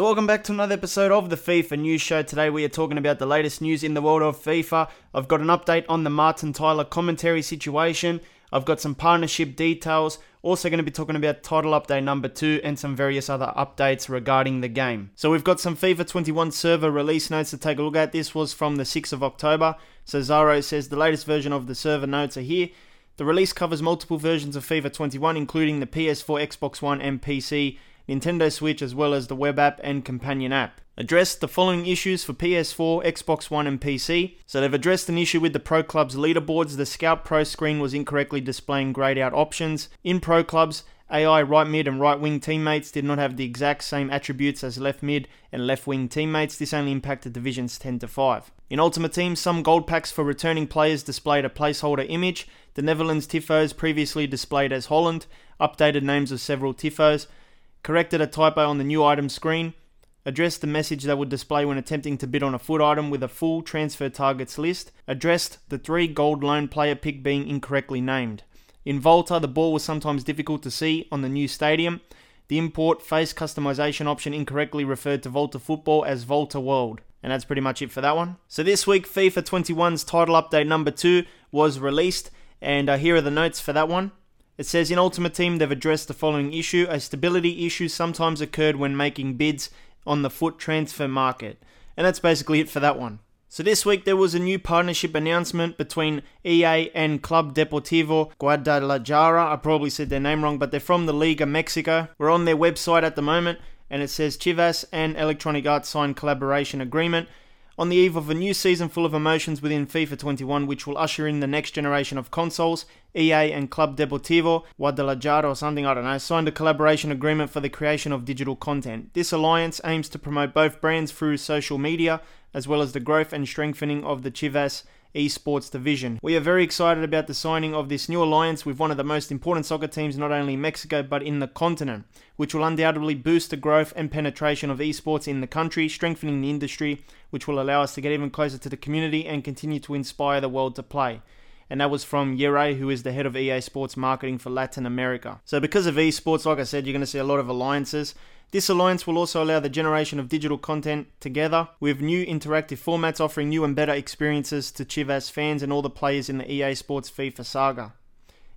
So, welcome back to another episode of the FIFA News Show. Today, we are talking about the latest news in the world of FIFA. I've got an update on the Martin Tyler commentary situation. I've got some partnership details. Also, going to be talking about title update number two and some various other updates regarding the game. So, we've got some FIFA 21 server release notes to take a look at. This was from the 6th of October. So, Zaro says the latest version of the server notes are here. The release covers multiple versions of FIFA 21, including the PS4, Xbox One, and PC Nintendo Switch, as well as the web app and companion app. Addressed the following issues for PS4, Xbox One, and PC. So they've addressed an issue with the Pro Clubs leaderboards. The Scout Pro screen was incorrectly displaying grayed out options. In Pro Clubs, AI right mid and right wing teammates did not have the exact same attributes as left mid and left wing teammates. This only impacted divisions 10 to 5. In Ultimate Team, some gold packs for returning players displayed a placeholder image. The Netherlands Tifos previously displayed as Holland, updated names of several Tifos corrected a typo on the new item screen, addressed the message that would display when attempting to bid on a FUT item with a full transfer targets list, addressed the three gold loan player pick being incorrectly named. In Volta, the ball was sometimes difficult to see on the new stadium. The import face customization option incorrectly referred to Volta Football as Volta World. And that's pretty much it for that one. So this week, FIFA 21's title update number 2 was released, and uh, here are the notes for that one. It says in Ultimate Team they've addressed the following issue. A stability issue sometimes occurred when making bids on the FUT transfer market. And that's basically it for that one. So this week there was a new partnership announcement between EA and Club Deportivo Guadalajara. I probably said their name wrong, but they're from the Liga Mexico. We're on their website at the moment and it says Chivas and Electronic Arts signed collaboration agreement on the eve of a new season full of emotions within FIFA 21, which will usher in the next generation of consoles, EA and Club Deportivo Guadalajara or something, I don't know, signed a collaboration agreement for the creation of digital content. This alliance aims to promote both brands through social media, as well as the growth and strengthening of the Chivas esports division. We are very excited about the signing of this new alliance with one of the most important soccer teams not only in Mexico but in the continent, which will undoubtedly boost the growth and penetration of esports in the country, strengthening the industry, which will allow us to get even closer to the community and continue to inspire the world to play and that was from Yere, who is the head of EA Sports marketing for Latin America. So, because of esports, like I said, you're going to see a lot of alliances. This alliance will also allow the generation of digital content together with new interactive formats offering new and better experiences to Chivas fans and all the players in the EA Sports FIFA saga.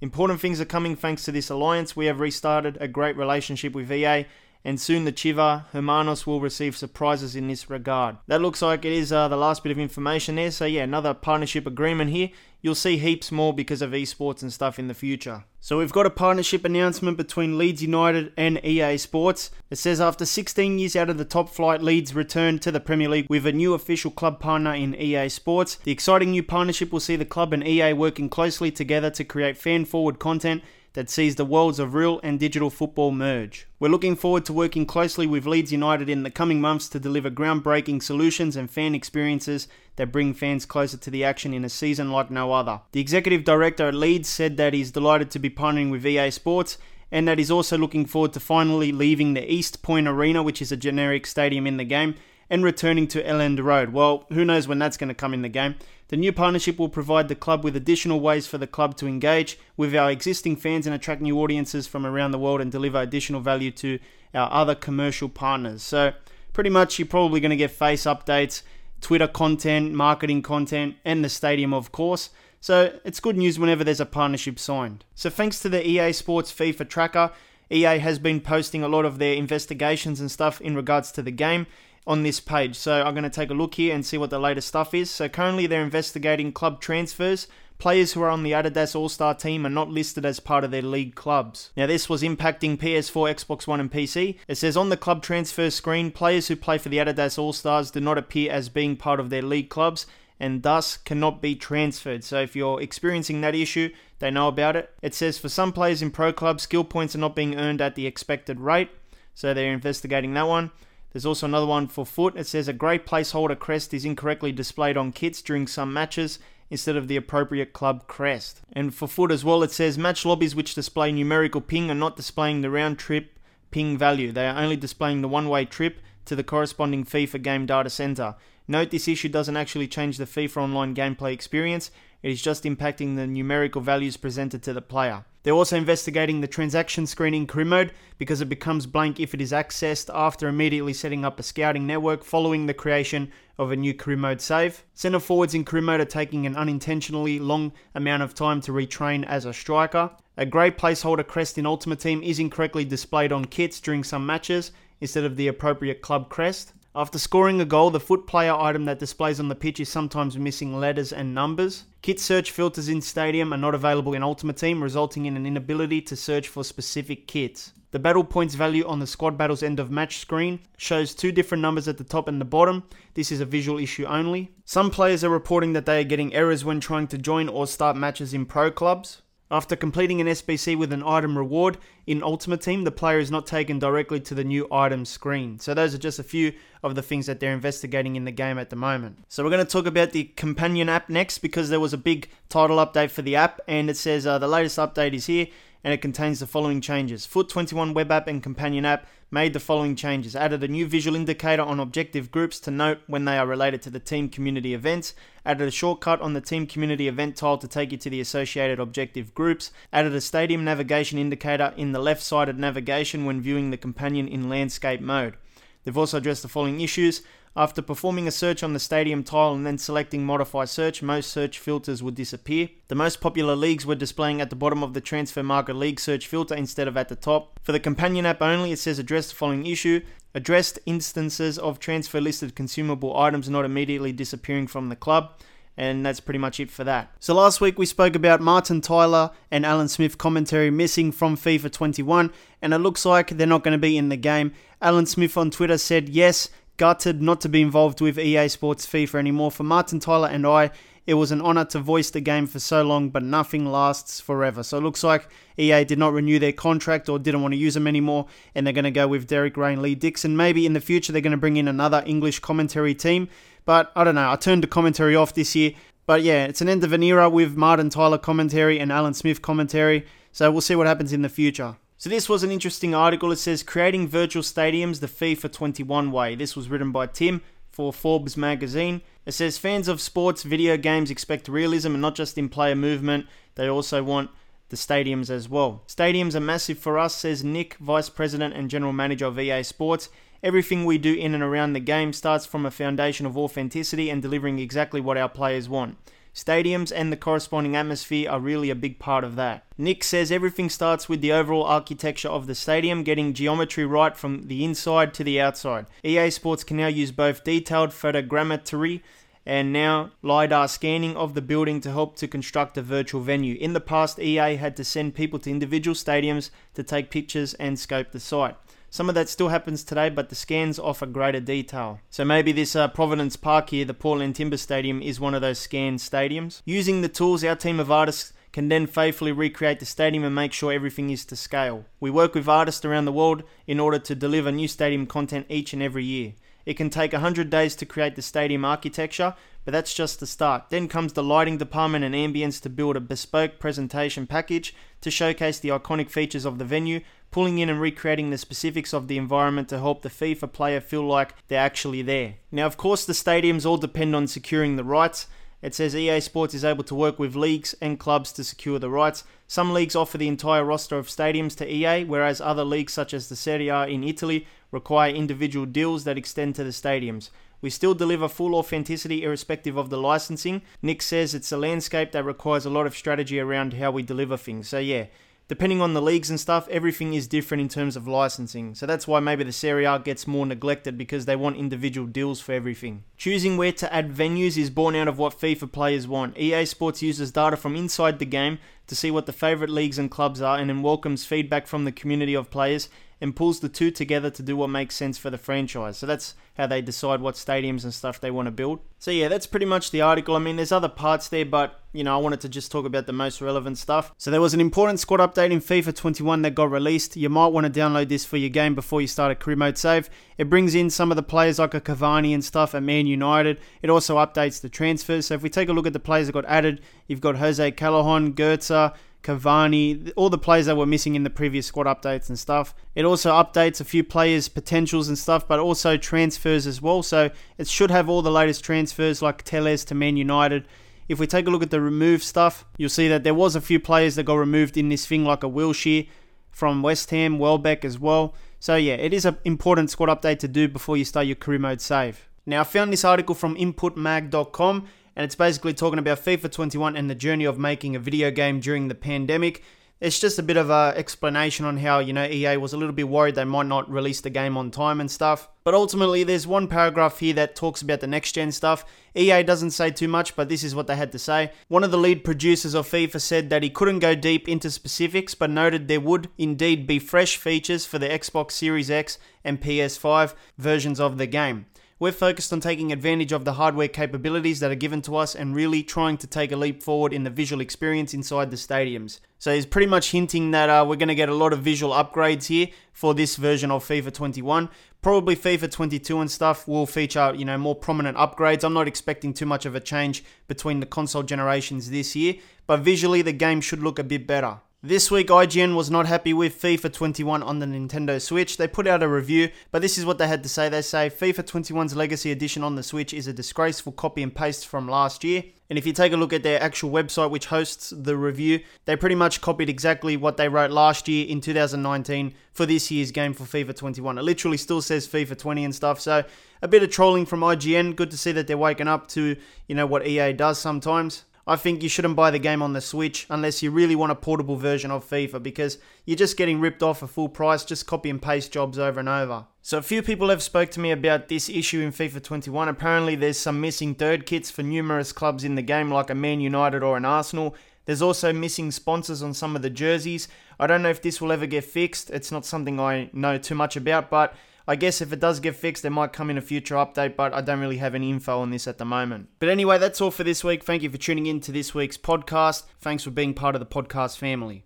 Important things are coming thanks to this alliance. We have restarted a great relationship with EA and soon the Chiva Hermanos will receive surprises in this regard. That looks like it is uh, the last bit of information there. So yeah, another partnership agreement here. You'll see heaps more because of esports and stuff in the future. So we've got a partnership announcement between Leeds United and EA Sports. It says after 16 years out of the top flight, Leeds return to the Premier League with a new official club partner in EA Sports. The exciting new partnership will see the club and EA working closely together to create fan-forward content that sees the worlds of real and digital football merge. We're looking forward to working closely with Leeds United in the coming months to deliver groundbreaking solutions and fan experiences that bring fans closer to the action in a season like no other. The executive director at Leeds said that he's delighted to be partnering with EA Sports and that he's also looking forward to finally leaving the East Point Arena, which is a generic stadium in the game, and returning to Elland Road. Well, who knows when that's going to come in the game. The new partnership will provide the club with additional ways for the club to engage with our existing fans and attract new audiences from around the world and deliver additional value to our other commercial partners. So, pretty much, you're probably going to get face updates, Twitter content, marketing content, and the stadium, of course. So, it's good news whenever there's a partnership signed. So, thanks to the EA Sports FIFA tracker, EA has been posting a lot of their investigations and stuff in regards to the game on this page. So I'm going to take a look here and see what the latest stuff is. So currently they're investigating club transfers. Players who are on the Adidas All Star team are not listed as part of their league clubs. Now, this was impacting PS4, Xbox One, and PC. It says on the club transfer screen, players who play for the Adidas All Stars do not appear as being part of their league clubs and thus cannot be transferred. So, if you're experiencing that issue, they know about it. It says for some players in pro clubs, skill points are not being earned at the expected rate. So, they're investigating that one. There's also another one for FUT. It says a grey placeholder crest is incorrectly displayed on kits during some matches instead of the appropriate club crest. And for FUT as well, it says match lobbies which display numerical ping are not displaying the round trip ping value. They are only displaying the one way trip to the corresponding FIFA game data center. Note this issue doesn't actually change the FIFA Online gameplay experience, it is just impacting the numerical values presented to the player. They're also investigating the transaction screen in career mode because it becomes blank if it is accessed after immediately setting up a scouting network following the creation of a new career mode save. Centre forwards in career mode are taking an unintentionally long amount of time to retrain as a striker. A grey placeholder crest in Ultimate Team is incorrectly displayed on kits during some matches instead of the appropriate club crest. After scoring a goal, the FUT player item that displays on the pitch is sometimes missing letters and numbers. Kit search filters in Stadium are not available in Ultimate Team, resulting in an inability to search for specific kits. The battle points value on the squad battles end of match screen shows two different numbers at the top and the bottom. This is a visual issue only. Some players are reporting that they are getting errors when trying to join or start matches in pro clubs. After completing an SBC with an item reward in Ultimate Team, the player is not taken directly to the new item screen. So those are just a few of the things that they're investigating in the game at the moment. So we're going to talk about the companion app next because there was a big title update for the app and it says uh, the latest update is here and it contains the following changes. FUT 21 web app and companion app made the following changes. Added a new visual indicator on objective groups to note when they are related to the team community events. Added a shortcut on the team community event tile to take you to the associated objective groups. Added a stadium navigation indicator in the left sided navigation when viewing the companion in landscape mode. They've also addressed the following issues. After performing a search on the stadium tile and then selecting modify search, most search filters would disappear. The most popular leagues were displaying at the bottom of the transfer market league search filter instead of at the top. For the companion app only, it says address the following issue. Addressed instances of transfer listed consumable items not immediately disappearing from the club. And that's pretty much it for that. So last week we spoke about Martin Tyler and Alan Smith commentary missing from FIFA 21, and it looks like they're not going to be in the game. Alan Smith on Twitter said, Yes, gutted not to be involved with EA Sports FIFA anymore. For Martin Tyler and I, it was an honour to voice the game for so long, but nothing lasts forever. So it looks like EA did not renew their contract or didn't want to use them anymore, and they're going to go with Derek Ray and Lee Dixon. Maybe in the future they're going to bring in another English commentary team, but I don't know. I turned the commentary off this year. But yeah, it's an end of an era with Martin Tyler commentary and Alan Smith commentary. So we'll see what happens in the future. So this was an interesting article. It says creating virtual stadiums the FIFA 21 way. This was written by Tim for Forbes magazine. It says fans of sports video games expect realism and not just in player movement. They also want the stadiums as well. Stadiums are massive for us, says Nick, Vice President and General Manager of EA Sports. Everything we do in and around the game starts from a foundation of authenticity and delivering exactly what our players want. Stadiums and the corresponding atmosphere are really a big part of that. Nick says everything starts with the overall architecture of the stadium, getting geometry right from the inside to the outside. EA Sports can now use both detailed photogrammetry and now LiDAR scanning of the building to help to construct a virtual venue. In the past, EA had to send people to individual stadiums to take pictures and scope the site. Some of that still happens today, but the scans offer greater detail. So maybe this uh, Providence Park here, the Portland Timber Stadium, is one of those scanned stadiums. Using the tools, our team of artists can then faithfully recreate the stadium and make sure everything is to scale. We work with artists around the world in order to deliver new stadium content each and every year. It can take 100 days to create the stadium architecture, but that's just the start. Then comes the lighting department and ambience to build a bespoke presentation package to showcase the iconic features of the venue, pulling in and recreating the specifics of the environment to help the FIFA player feel like they're actually there. Now, of course, the stadiums all depend on securing the rights. It says EA Sports is able to work with leagues and clubs to secure the rights. Some leagues offer the entire roster of stadiums to EA, whereas other leagues, such as the Serie A in Italy, require individual deals that extend to the stadiums. We still deliver full authenticity irrespective of the licensing. Nick says it's a landscape that requires a lot of strategy around how we deliver things. So, yeah, depending on the leagues and stuff, everything is different in terms of licensing. So that's why maybe the Serie A gets more neglected because they want individual deals for everything. Choosing where to add venues is born out of what FIFA players want. EA Sports uses data from inside the game to see what the favourite leagues and clubs are and then welcomes feedback from the community of players and pulls the two together to do what makes sense for the franchise. So that's how they decide what stadiums and stuff they want to build. So yeah, that's pretty much the article. I mean, there's other parts there, but you know, I wanted to just talk about the most relevant stuff. So there was an important squad update in FIFA 21 that got released. You might want to download this for your game before you start a career mode save. It brings in some of the players like a Cavani and stuff at Man United. It also updates the transfers. So if we take a look at the players that got added, you've got Jose Callejon, Goetze, Cavani, all the players that were missing in the previous squad updates and stuff. It also updates a few players' potentials and stuff, but also transfers as well. So it should have all the latest transfers like Telles to Man United. If we take a look at the remove stuff, you'll see that there was a few players that got removed in this thing, like a Wilshere from West Ham, Welbeck as well. So yeah, it is an important squad update to do before you start your career mode save. Now I found this article from inputmag.com and it's basically talking about FIFA 21 and the journey of making a video game during the pandemic. It's just a bit of a explanation on how, you know, EA was a little bit worried they might not release the game on time and stuff. But ultimately, there's one paragraph here that talks about the next gen stuff. EA doesn't say too much, but this is what they had to say. One of the lead producers of FIFA said that he couldn't go deep into specifics, but noted there would indeed be fresh features for the Xbox Series X and PS5 versions of the game. We're focused on taking advantage of the hardware capabilities that are given to us and really trying to take a leap forward in the visual experience inside the stadiums. So he's pretty much hinting that uh, we're going to get a lot of visual upgrades here for this version of FIFA 21. Probably FIFA 22 and stuff will feature, you know, more prominent upgrades. I'm not expecting too much of a change between the console generations this year, but visually the game should look a bit better. This week, IGN was not happy with FIFA 21 on the Nintendo Switch. They put out a review, but this is what they had to say. They say FIFA 21's Legacy Edition on the Switch is a disgraceful copy and paste from last year. And if you take a look at their actual website, which hosts the review, they pretty much copied exactly what they wrote last year in 2019 for this year's game for FIFA 21. It literally still says FIFA 20 and stuff. So a bit of trolling from IGN. Good to see that they're waking up to, you know, what EA does sometimes. I think you shouldn't buy the game on the Switch unless you really want a portable version of FIFA because you're just getting ripped off a full price, just copy and paste jobs over and over. So a few people have spoke to me about this issue in FIFA 21. Apparently there's some missing third kits for numerous clubs in the game like a Man United or an Arsenal. There's also missing sponsors on some of the jerseys. I don't know if this will ever get fixed. It's not something I know too much about, but I guess if it does get fixed, it might come in a future update, but I don't really have any info on this at the moment. But anyway, that's all for this week. Thank you for tuning in to this week's podcast. Thanks for being part of the podcast family.